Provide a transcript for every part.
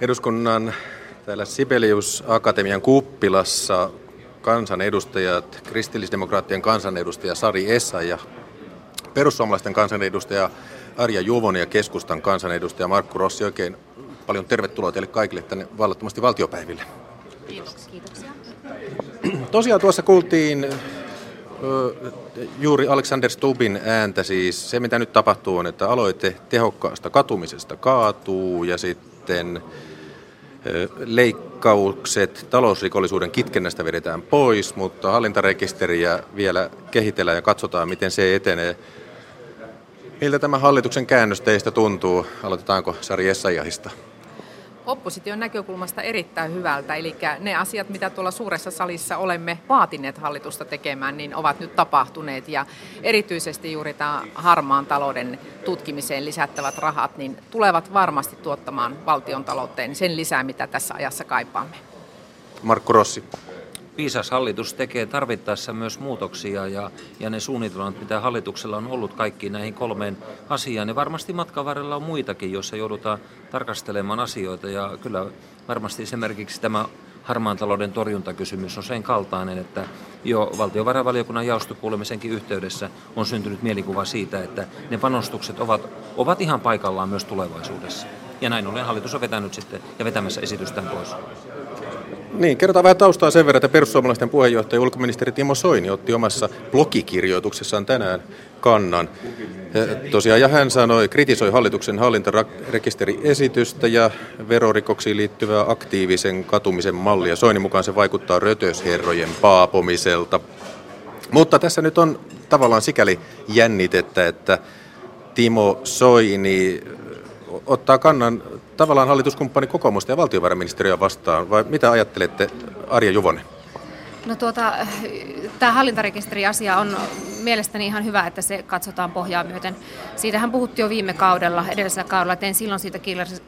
Eduskunnan täällä Sibelius Akatemian kuppilassa kansanedustajat, kristillisdemokraattien kansanedustaja Sari Essa ja perussuomalaisten kansanedustaja Arja Juvonen ja keskustan kansanedustaja Markku Rossi. Oikein paljon tervetuloa teille kaikille tänne vallattomasti valtiopäiville. Kiitos. Kiitoksia. Tosiaan tuossa kuultiin juuri Alexander Stubin ääntä siis. Se mitä nyt tapahtuu on, että aloite tehokkaasta katumisesta kaatuu ja sitten leikkaukset talousrikollisuuden kitkennästä vedetään pois, mutta hallintarekisteriä vielä kehitellään ja katsotaan, miten se etenee. Miltä tämä hallituksen käännös teistä tuntuu? Aloitetaanko Sari Essayahista? Opposition näkökulmasta erittäin hyvältä. Eli ne asiat, mitä tuolla suuressa salissa olemme vaatineet hallitusta tekemään, niin ovat nyt tapahtuneet. Ja erityisesti juuri tämä harmaan talouden tutkimiseen lisättävät rahat, niin tulevat varmasti tuottamaan valtion talouteen sen lisää, mitä tässä ajassa kaipaamme. Markku Rossi viisas hallitus tekee tarvittaessa myös muutoksia ja, ja ne suunnitelmat, mitä hallituksella on ollut kaikkiin näihin kolmeen asiaan. Ja varmasti matkan varrella on muitakin, joissa joudutaan tarkastelemaan asioita ja kyllä varmasti esimerkiksi tämä harmaan talouden torjuntakysymys on sen kaltainen, että jo valtiovarainvaliokunnan jaostokuulemisenkin yhteydessä on syntynyt mielikuva siitä, että ne panostukset ovat, ovat ihan paikallaan myös tulevaisuudessa. Ja näin ollen hallitus on vetänyt sitten ja vetämässä esitystään pois. Niin, kerrotaan vähän taustaa sen verran, että perussuomalaisten puheenjohtaja ulkoministeri Timo Soini otti omassa blogikirjoituksessaan tänään kannan. Tosiaan, ja hän sanoi, kritisoi hallituksen hallintarekisteriesitystä ja verorikoksiin liittyvää aktiivisen katumisen mallia. Soini mukaan se vaikuttaa rötösherrojen paapomiselta. Mutta tässä nyt on tavallaan sikäli jännitettä, että Timo Soini ottaa kannan tavallaan hallituskumppani kokoomusta ja valtiovarainministeriöä vastaan, vai mitä ajattelette Arja Juvonen? No tuota, tämä hallintarekisteriasia on mielestäni ihan hyvä, että se katsotaan pohjaa myöten. Siitähän puhuttiin jo viime kaudella, edellisellä kaudella, tein silloin siitä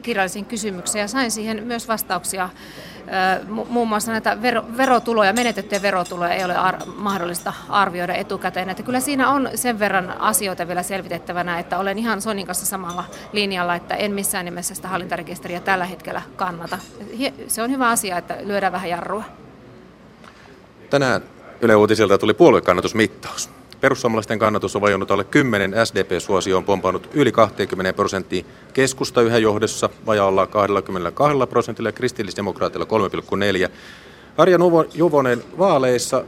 kirjallisen kysymyksen ja sain siihen myös vastauksia. Muun muassa näitä verotuloja, menetettyjä verotuloja ei ole ar- mahdollista arvioida etukäteen. Että kyllä siinä on sen verran asioita vielä selvitettävänä, että olen ihan Sonin kanssa samalla linjalla, että en missään nimessä sitä hallintarekisteriä tällä hetkellä kannata. Se on hyvä asia, että lyödään vähän jarrua. Tänään Yle Uutisilta tuli puoluekannatusmittaus. Perussuomalaisten kannatus on vajonnut alle 10, SDP-suosio on pompannut yli 20 prosenttia, keskusta yhä johdossa vajaalla 22 prosentilla ja kristillisdemokraatilla 3,4. Arja Juvonen vaaleissa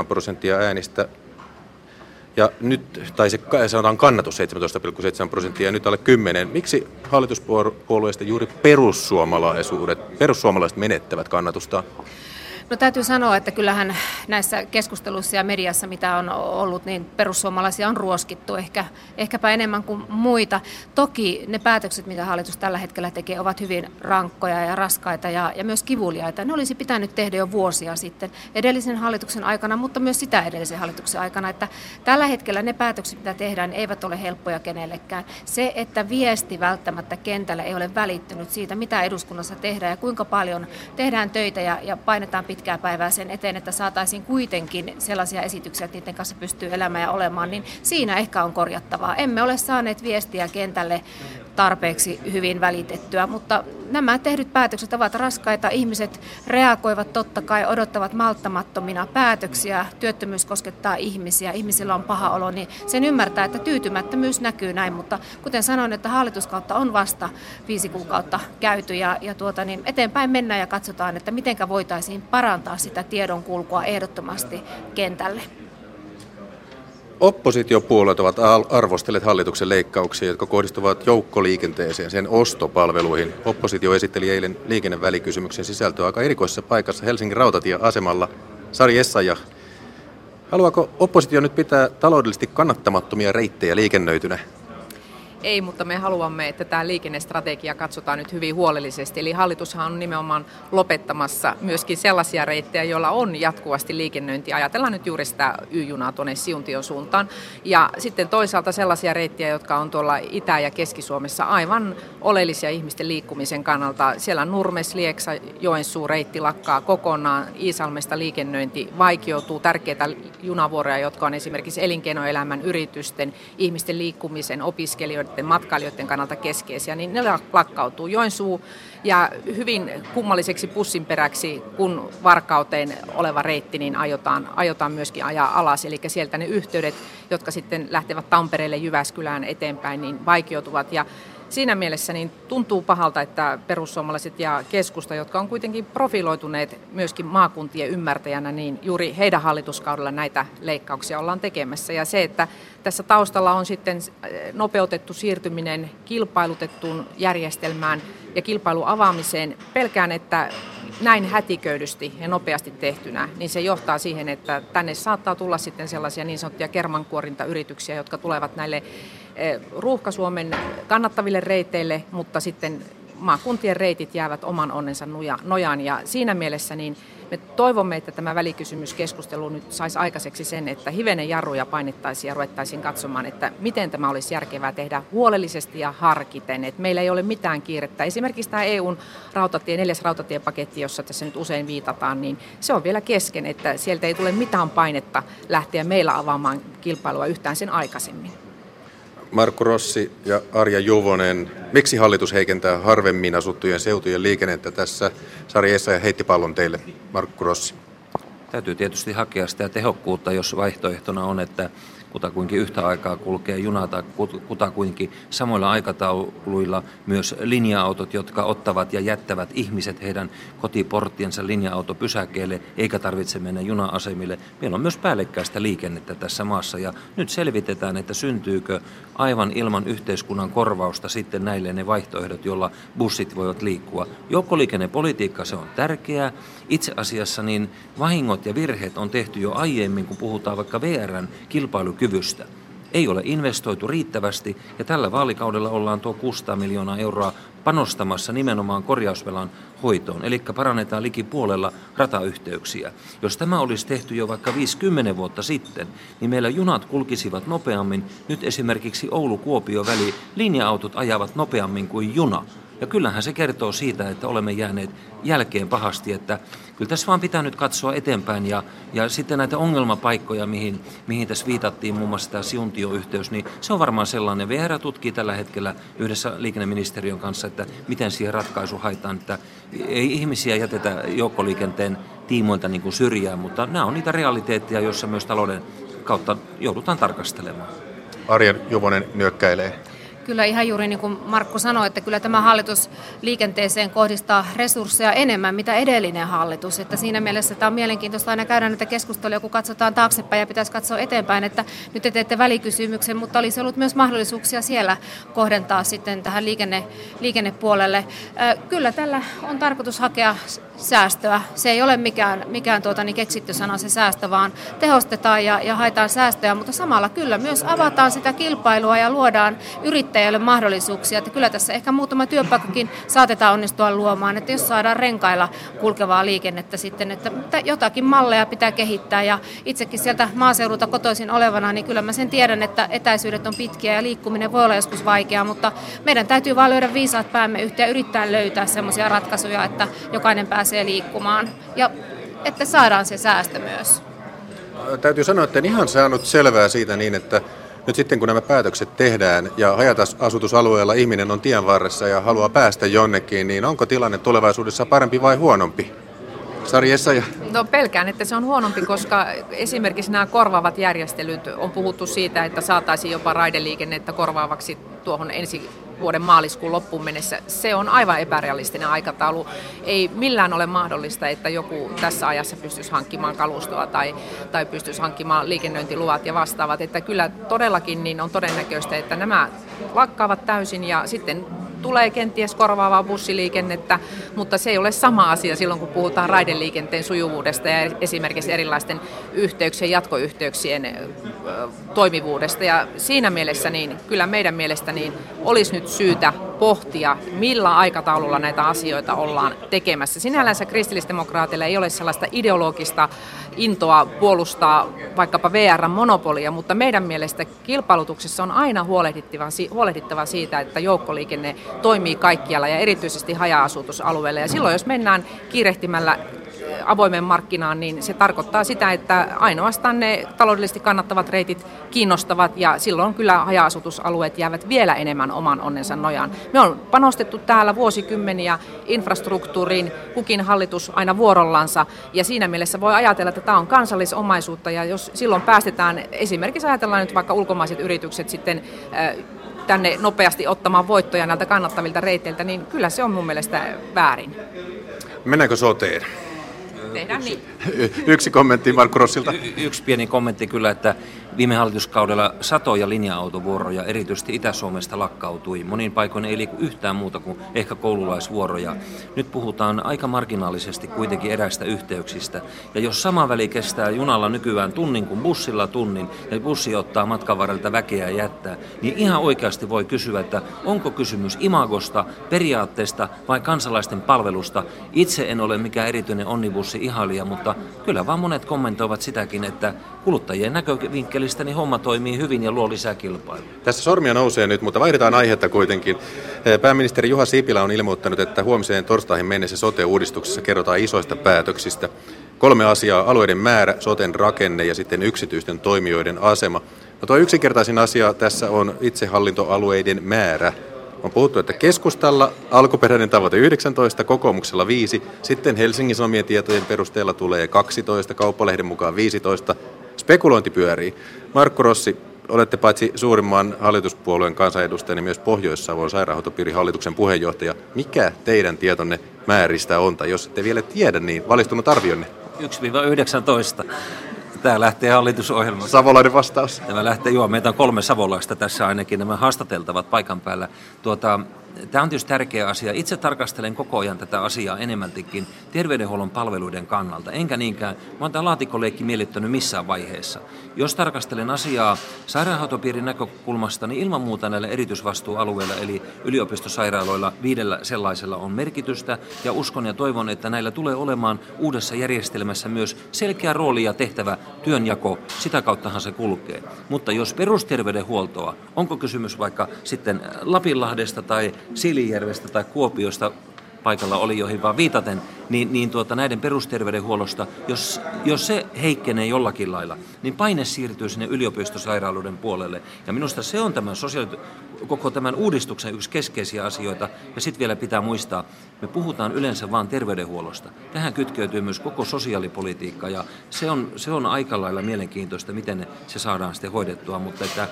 17,7 prosenttia äänistä ja nyt, tai se sanotaan kannatus 17,7 prosenttia ja nyt alle 10. Miksi hallituspuolueista juuri perussuomalaisuudet, perussuomalaiset menettävät kannatusta? No täytyy sanoa, että kyllähän näissä keskusteluissa ja mediassa, mitä on ollut, niin perussuomalaisia on ruoskittu ehkä, ehkäpä enemmän kuin muita. Toki ne päätökset, mitä hallitus tällä hetkellä tekee, ovat hyvin rankkoja ja raskaita ja, ja myös kivuliaita. Ne olisi pitänyt tehdä jo vuosia sitten edellisen hallituksen aikana, mutta myös sitä edellisen hallituksen aikana. Että tällä hetkellä ne päätökset, mitä tehdään, eivät ole helppoja kenellekään. Se, että viesti välttämättä kentälle ei ole välittynyt siitä, mitä eduskunnassa tehdään ja kuinka paljon tehdään töitä ja, ja painetaan pitkää päivää sen eteen, että saataisiin kuitenkin sellaisia esityksiä, että niiden kanssa pystyy elämään ja olemaan, niin siinä ehkä on korjattavaa. Emme ole saaneet viestiä kentälle tarpeeksi hyvin välitettyä, mutta nämä tehdyt päätökset ovat raskaita. Ihmiset reagoivat totta kai, odottavat malttamattomina päätöksiä. Työttömyys koskettaa ihmisiä, ihmisillä on paha olo, niin sen ymmärtää, että tyytymättömyys näkyy näin. Mutta kuten sanoin, että hallituskautta on vasta viisi kuukautta käyty ja, ja tuota, niin eteenpäin mennään ja katsotaan, että miten voitaisiin parantaa sitä tiedonkulkua ehdottomasti kentälle. Oppositiopuolueet ovat arvostelleet hallituksen leikkauksia, jotka kohdistuvat joukkoliikenteeseen, sen ostopalveluihin. Oppositio esitteli eilen liikennevälikysymyksen sisältöä aika erikoisessa paikassa Helsingin rautatieasemalla. Sari Essaja, haluaako oppositio nyt pitää taloudellisesti kannattamattomia reittejä liikennöitynä? Ei, mutta me haluamme, että tämä liikennestrategia katsotaan nyt hyvin huolellisesti. Eli hallitushan on nimenomaan lopettamassa myöskin sellaisia reittejä, joilla on jatkuvasti liikennöinti. Ajatellaan nyt juuri sitä Y-junaa tuonne Siuntion suuntaan. Ja sitten toisaalta sellaisia reittejä, jotka on tuolla Itä- ja Keski-Suomessa aivan oleellisia ihmisten liikkumisen kannalta. Siellä Nurmes, Lieksa, Joensuu reitti lakkaa kokonaan. Iisalmesta liikennöinti vaikeutuu. Tärkeitä junavuoroja, jotka on esimerkiksi elinkeinoelämän, yritysten, ihmisten liikkumisen, opiskelijoiden sitten matkailijoiden kannalta keskeisiä, niin ne lakkautuu. Joensuu ja hyvin kummalliseksi pussinperäksi, kun Varkauteen oleva reitti, niin aiotaan, aiotaan myöskin ajaa alas. Eli sieltä ne yhteydet, jotka sitten lähtevät Tampereelle Jyväskylään eteenpäin, niin vaikeutuvat. Ja siinä mielessä niin tuntuu pahalta, että perussuomalaiset ja keskusta, jotka on kuitenkin profiloituneet myöskin maakuntien ymmärtäjänä, niin juuri heidän hallituskaudella näitä leikkauksia ollaan tekemässä. Ja se, että tässä taustalla on sitten nopeutettu siirtyminen kilpailutettuun järjestelmään ja kilpailun avaamiseen, pelkään, että näin hätiköydysti ja nopeasti tehtynä, niin se johtaa siihen, että tänne saattaa tulla sitten sellaisia niin sanottuja kermankuorintayrityksiä, jotka tulevat näille ruuhka-Suomen kannattaville reiteille, mutta sitten maakuntien reitit jäävät oman onnensa nojaan. Ja siinä mielessä niin me toivomme, että tämä välikysymyskeskustelu nyt saisi aikaiseksi sen, että hivenen jarruja painettaisiin ja ruvettaisiin katsomaan, että miten tämä olisi järkevää tehdä huolellisesti ja harkiten. Että meillä ei ole mitään kiirettä. Esimerkiksi tämä EUn rautatie, neljäs rautatiepaketti, jossa tässä nyt usein viitataan, niin se on vielä kesken, että sieltä ei tule mitään painetta lähteä meillä avaamaan kilpailua yhtään sen aikaisemmin. Markku Rossi ja Arja Juvonen. Miksi hallitus heikentää harvemmin asuttujen seutujen liikennettä tässä? Sari ja heitti pallon teille. Markku Rossi. Täytyy tietysti hakea sitä tehokkuutta, jos vaihtoehtona on, että kutakuinkin yhtä aikaa kulkee juna tai kutakuinkin samoilla aikatauluilla myös linja-autot, jotka ottavat ja jättävät ihmiset heidän kotiporttiensa linja-autopysäkeelle, eikä tarvitse mennä juna-asemille. Meillä on myös päällekkäistä liikennettä tässä maassa ja nyt selvitetään, että syntyykö aivan ilman yhteiskunnan korvausta sitten näille ne vaihtoehdot, joilla bussit voivat liikkua. Joukkoliikennepolitiikka se on tärkeää. Itse asiassa niin vahingot ja virheet on tehty jo aiemmin, kun puhutaan vaikka VRn kilpailukyvystä. Ei ole investoitu riittävästi ja tällä vaalikaudella ollaan tuo 600 miljoonaa euroa panostamassa nimenomaan korjausvelan hoitoon, eli parannetaan liki puolella ratayhteyksiä. Jos tämä olisi tehty jo vaikka 50 vuotta sitten, niin meillä junat kulkisivat nopeammin. Nyt esimerkiksi Oulu-Kuopio väli linja-autot ajavat nopeammin kuin juna. Ja kyllähän se kertoo siitä, että olemme jääneet jälkeen pahasti, että kyllä tässä vaan pitää nyt katsoa eteenpäin ja, ja sitten näitä ongelmapaikkoja, mihin, mihin tässä viitattiin, muun muassa tämä Siuntio-yhteys, niin se on varmaan sellainen. VR tutkii tällä hetkellä yhdessä liikenneministeriön kanssa, että miten siihen ratkaisu haetaan, että ei ihmisiä jätetä joukkoliikenteen tiimoilta niin kuin syrjään, mutta nämä on niitä realiteetteja, joissa myös talouden kautta joudutaan tarkastelemaan. Arjen Juvonen nyökkäilee. Kyllä ihan juuri niin kuin Markku sanoi, että kyllä tämä hallitus liikenteeseen kohdistaa resursseja enemmän, mitä edellinen hallitus. Että siinä mielessä tämä on mielenkiintoista aina käydä näitä keskusteluja, kun katsotaan taaksepäin ja pitäisi katsoa eteenpäin, että nyt te teette välikysymyksen, mutta olisi ollut myös mahdollisuuksia siellä kohdentaa sitten tähän liikenne, liikennepuolelle. Kyllä tällä on tarkoitus hakea säästöä. Se ei ole mikään, mikään tuota, niin keksitty sana se säästö, vaan tehostetaan ja, ja haetaan säästöjä, mutta samalla kyllä myös avataan sitä kilpailua ja luodaan yrittäjälle mahdollisuuksia. Että kyllä tässä ehkä muutama työpaikkakin saatetaan onnistua luomaan, että jos saadaan renkailla kulkevaa liikennettä sitten, että jotakin malleja pitää kehittää ja itsekin sieltä maaseudulta kotoisin olevana, niin kyllä mä sen tiedän, että etäisyydet on pitkiä ja liikkuminen voi olla joskus vaikeaa, mutta meidän täytyy vaan löydä viisaat päämme yhteen ja yrittää löytää sellaisia ratkaisuja, että jokainen pääsee pääsee liikkumaan ja että saadaan se säästö myös. Täytyy sanoa, että en ihan saanut selvää siitä niin, että nyt sitten kun nämä päätökset tehdään ja hajatasutusalueella ihminen on tien varressa ja haluaa päästä jonnekin, niin onko tilanne tulevaisuudessa parempi vai huonompi? Sari Essaja. No pelkään, että se on huonompi, koska esimerkiksi nämä korvaavat järjestelyt, on puhuttu siitä, että saataisiin jopa raideliikennettä korvaavaksi tuohon ensi vuoden maaliskuun loppuun mennessä. Se on aivan epärealistinen aikataulu. Ei millään ole mahdollista, että joku tässä ajassa pystyisi hankkimaan kalustoa tai, tai pystyisi hankkimaan liikennöintiluvat ja vastaavat. Että kyllä todellakin niin on todennäköistä, että nämä lakkaavat täysin ja sitten tulee kenties korvaavaa bussiliikennettä, mutta se ei ole sama asia silloin, kun puhutaan raideliikenteen sujuvuudesta ja esimerkiksi erilaisten yhteyksien, jatkoyhteyksien toimivuudesta. Ja siinä mielessä niin kyllä meidän mielestä niin olisi nyt syytä pohtia, millä aikataululla näitä asioita ollaan tekemässä. Sinällänsä kristillisdemokraateilla ei ole sellaista ideologista intoa puolustaa vaikkapa VR-monopolia, mutta meidän mielestä kilpailutuksessa on aina huolehdittava siitä, että joukkoliikenne toimii kaikkialla ja erityisesti haja-asutusalueilla. Ja silloin, jos mennään kiirehtimällä avoimen markkinaan, niin se tarkoittaa sitä, että ainoastaan ne taloudellisesti kannattavat reitit kiinnostavat ja silloin kyllä haja-asutusalueet jäävät vielä enemmän oman onnensa nojaan. Me on panostettu täällä vuosikymmeniä infrastruktuuriin, kukin hallitus aina vuorollansa ja siinä mielessä voi ajatella, että tämä on kansallisomaisuutta ja jos silloin päästetään, esimerkiksi ajatellaan nyt vaikka ulkomaiset yritykset sitten tänne nopeasti ottamaan voittoja näiltä kannattavilta reiteiltä, niin kyllä se on mun mielestä väärin. Mennäänkö soteen? Tehdään niin. Yksi kommentti Markku Rossilta. Y- yksi pieni kommentti kyllä, että Viime hallituskaudella satoja linja-autovuoroja erityisesti Itä-Suomesta lakkautui. Monin paikoin ei liiku yhtään muuta kuin ehkä koululaisvuoroja. Nyt puhutaan aika marginaalisesti kuitenkin eräistä yhteyksistä. Ja jos sama väli kestää junalla nykyään tunnin kuin bussilla tunnin ja bussi ottaa matkan varrelta väkeä ja jättää, niin ihan oikeasti voi kysyä, että onko kysymys imagosta, periaatteesta vai kansalaisten palvelusta. Itse en ole mikään erityinen onnibussi ihailija, mutta kyllä vaan monet kommentoivat sitäkin, että kuluttajien näkövinkkeli mielestäni homma toimii hyvin ja luo lisää kilpailua. Tässä sormia nousee nyt, mutta vaihdetaan aihetta kuitenkin. Eh, pääministeri Juha Sipilä on ilmoittanut, että huomiseen torstaihin mennessä sote-uudistuksessa kerrotaan isoista päätöksistä. Kolme asiaa, alueiden määrä, soten rakenne ja sitten yksityisten toimijoiden asema. No tuo yksinkertaisin asia tässä on itsehallintoalueiden määrä. On puhuttu, että keskustalla alkuperäinen tavoite 19, kokoomuksella 5, sitten Helsingin Sanomien tietojen perusteella tulee 12, kauppalehden mukaan 15, spekulointi pyörii. Markku Rossi, olette paitsi suurimman hallituspuolueen kansanedustaja, niin myös Pohjois-Savon sairaanhoitopiirin hallituksen puheenjohtaja. Mikä teidän tietonne määristä on, tai jos ette vielä tiedä, niin valistunut arvionne? 1-19. Tämä lähtee hallitusohjelmasta. Savolainen vastaus. Tämä lähtee, joo, meitä on kolme savolaista tässä ainakin, nämä haastateltavat paikan päällä. Tuota, Tämä on tietysti tärkeä asia. Itse tarkastelen koko ajan tätä asiaa enemmältikin terveydenhuollon palveluiden kannalta, enkä niinkään, mä oon tämä laatikkoleikki miellyttänyt missään vaiheessa. Jos tarkastelen asiaa sairaanhoitopiirin näkökulmasta, niin ilman muuta näillä erityisvastuualueilla, eli yliopistosairaaloilla, viidellä sellaisella on merkitystä, ja uskon ja toivon, että näillä tulee olemaan uudessa järjestelmässä myös selkeä rooli ja tehtävä työnjako, sitä kauttahan se kulkee. Mutta jos perusterveydenhuoltoa, onko kysymys vaikka sitten Lapinlahdesta tai Siilijärvestä tai Kuopiosta paikalla oli, joihin vaan viitaten, niin, niin tuota, näiden perusterveydenhuollosta, jos, jos se heikkenee jollakin lailla, niin paine siirtyy sinne yliopistosairaaloiden puolelle. Ja minusta se on tämän sosiaali- koko tämän uudistuksen yksi keskeisiä asioita. Ja sitten vielä pitää muistaa, me puhutaan yleensä vain terveydenhuollosta. Tähän kytkeytyy myös koko sosiaalipolitiikka ja se on, se on aika lailla mielenkiintoista, miten se saadaan sitten hoidettua. Mutta että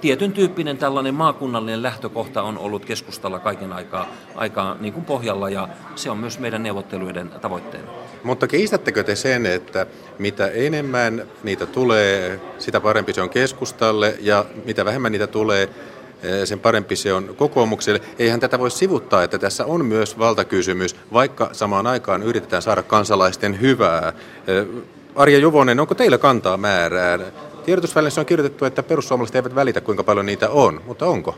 tietyn tyyppinen tällainen maakunnallinen lähtökohta on ollut keskustalla kaiken aikaa, aikaa niin kuin pohjalla ja se on myös meidän neuvotteluiden tavoitteena. Mutta kiistättekö te sen, että mitä enemmän niitä tulee, sitä parempi se on keskustalle ja mitä vähemmän niitä tulee, Eh, sen parempi se on kokoomukselle. Eihän tätä voi sivuttaa, että tässä on myös valtakysymys, vaikka samaan aikaan yritetään saada kansalaisten hyvää. Eh, Arja Juvonen, onko teillä kantaa määrään? Tiedotusvälineissä on kirjoitettu, että perussuomalaiset eivät välitä, kuinka paljon niitä on, mutta onko?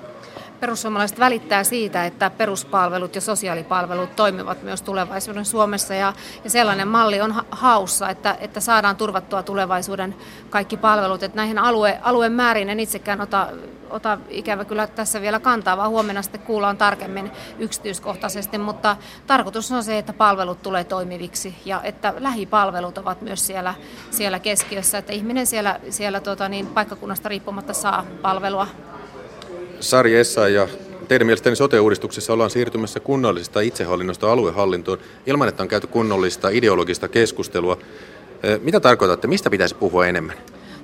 Perussuomalaiset välittää siitä, että peruspalvelut ja sosiaalipalvelut toimivat myös tulevaisuuden Suomessa. Ja, ja sellainen malli on haussa, että, että saadaan turvattua tulevaisuuden kaikki palvelut. Että näihin alue, alueen määriin en itsekään ota, ota ikävä kyllä tässä vielä kantaa, vaan huomenna sitten kuullaan tarkemmin yksityiskohtaisesti, mutta tarkoitus on se, että palvelut tulee toimiviksi ja että lähipalvelut ovat myös siellä, siellä keskiössä, että ihminen siellä, siellä tota niin, paikkakunnasta riippumatta saa palvelua Sari ja teidän mielestäni sote-uudistuksessa ollaan siirtymässä kunnallisesta itsehallinnosta aluehallintoon ilman, että on käyty kunnollista ideologista keskustelua. Mitä tarkoitatte, mistä pitäisi puhua enemmän?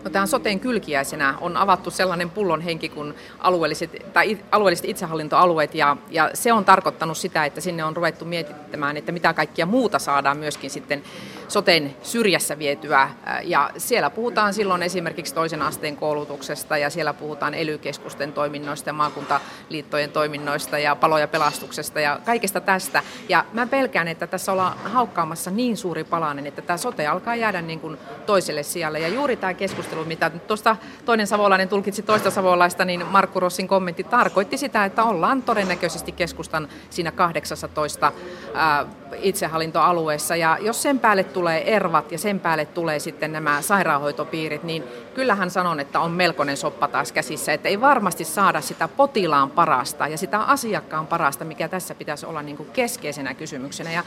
No, tämän soteen kylkiäisenä on avattu sellainen pullon henki kuin alueelliset, tai alueelliset itsehallintoalueet, ja, ja se on tarkoittanut sitä, että sinne on ruvettu mietittämään, että mitä kaikkia muuta saadaan myöskin sitten soten syrjässä vietyä. Ja siellä puhutaan silloin esimerkiksi toisen asteen koulutuksesta, ja siellä puhutaan ely-keskusten toiminnoista ja maakuntaliittojen toiminnoista ja palo- ja pelastuksesta ja kaikesta tästä. Ja mä pelkään, että tässä ollaan haukkaamassa niin suuri palanen, että tämä sote alkaa jäädä niin kuin toiselle sijalle. Ja juuri tämä keskustelu mitä tuosta toinen savolainen tulkitsi toista savolaista, niin Markku Rossin kommentti tarkoitti sitä, että ollaan todennäköisesti keskustan siinä 18 ää, itsehallintoalueessa. Ja jos sen päälle tulee ervat ja sen päälle tulee sitten nämä sairaanhoitopiirit, niin kyllähän sanon, että on melkoinen soppa taas käsissä, että ei varmasti saada sitä potilaan parasta ja sitä asiakkaan parasta, mikä tässä pitäisi olla niin kuin keskeisenä kysymyksenä. Ja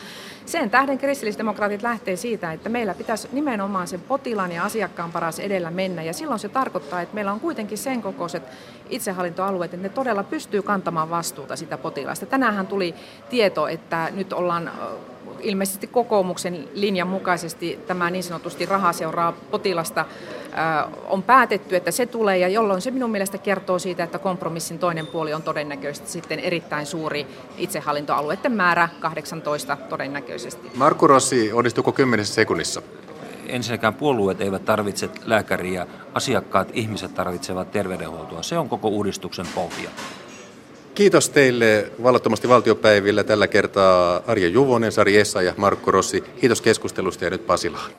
sen tähden kristillisdemokraatit lähtee siitä, että meillä pitäisi nimenomaan sen potilaan ja asiakkaan paras edellä mennä. Ja silloin se tarkoittaa, että meillä on kuitenkin sen kokoiset itsehallintoalueet, että ne todella pystyy kantamaan vastuuta sitä potilaasta. Tänäänhän tuli tieto, että nyt ollaan ilmeisesti kokoomuksen linjan mukaisesti tämä niin sanotusti raha seuraa potilasta on päätetty, että se tulee ja jolloin se minun mielestä kertoo siitä, että kompromissin toinen puoli on todennäköisesti sitten erittäin suuri itsehallintoalueiden määrä, 18 todennäköisesti. Markku Rossi, onnistuuko kymmenessä sekunnissa? ensinnäkään puolueet eivät tarvitse lääkäriä, asiakkaat, ihmiset tarvitsevat terveydenhuoltoa. Se on koko uudistuksen pohja. Kiitos teille vallattomasti valtiopäivillä tällä kertaa Arja Juvonen, Sari Essa ja Markku Rossi. Kiitos keskustelusta ja nyt Pasilaan.